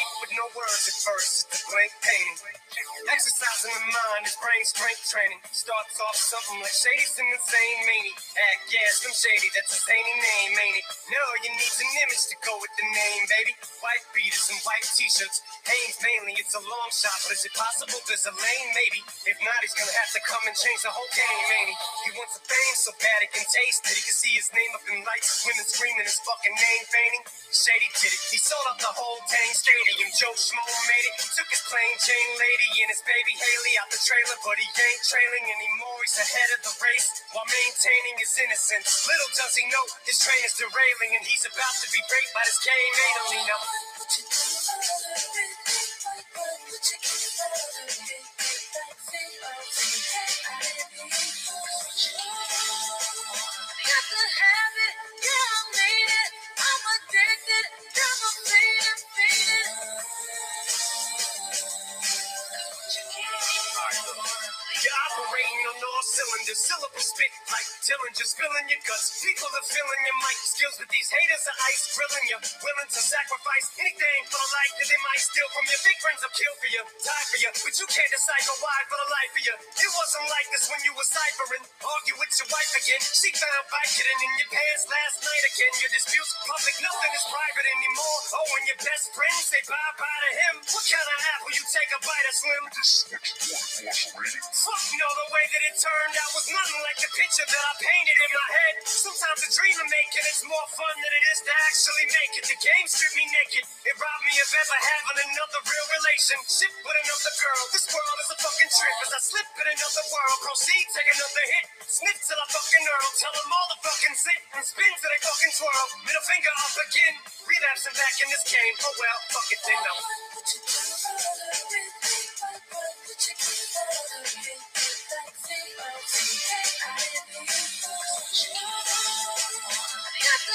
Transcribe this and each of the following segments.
speak with no words at first. It's a blank painting. Exercising the mind is brain strength training. Starts off something like shades in the same meaning. Act gas, I'm shady, that's a zany name, ain't it? No, you need an image to go with the name, baby. Why? And white t-shirts. Hanes mainly, it's a long shot, but is it possible there's a lane? Maybe. If not, he's gonna have to come and change the whole game, ain't he? He wants a fame so bad he can taste it. He can see his name up in lights, women screaming his fucking name, fainting. Shady did it. He sold out the whole dang stadium. Joe Schmo made it. Took his plain Jane lady and his baby Haley out the trailer, but he ain't trailing anymore. He's ahead of the race while maintaining his innocence. Little does he know his train is derailing and he's about to be raped by this game anally now. Yeah, I made it. I'm addicted, I'm a fiend, fiend. You're operating on all cylinders, syllable spit like Dillinger, spilling your guts. People are filling your mic skills, but these haters are ice grilling you. Willing to sacrifice anything for the life that they might steal from you. Big friends will kill for you, die for you, but you can't decipher why for the life of you. It wasn't like this when you were ciphering. Argue with your wife again. She found Vicodin in your pants last night again. Your disputes public, nothing is private anymore. Oh, and your best friends say bye bye to him. What kind of take a bite of slim? Fuck no, the way that it turned out was nothing like the picture that I painted in my head. Sometimes a dream of making it's more fun than it is to actually make it. The game stripped me naked. It robbed me of ever having another real relationship with another girl. This world is a fucking trip as I slip in another world. Proceed, take another hit. Sniff till I fucking earl. Tell them all to fucking sit and spin till they fucking twirl. Middle finger up again. Relapsing back in this game. Oh well, fuck it then. No.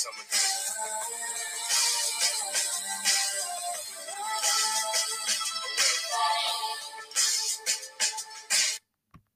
summer.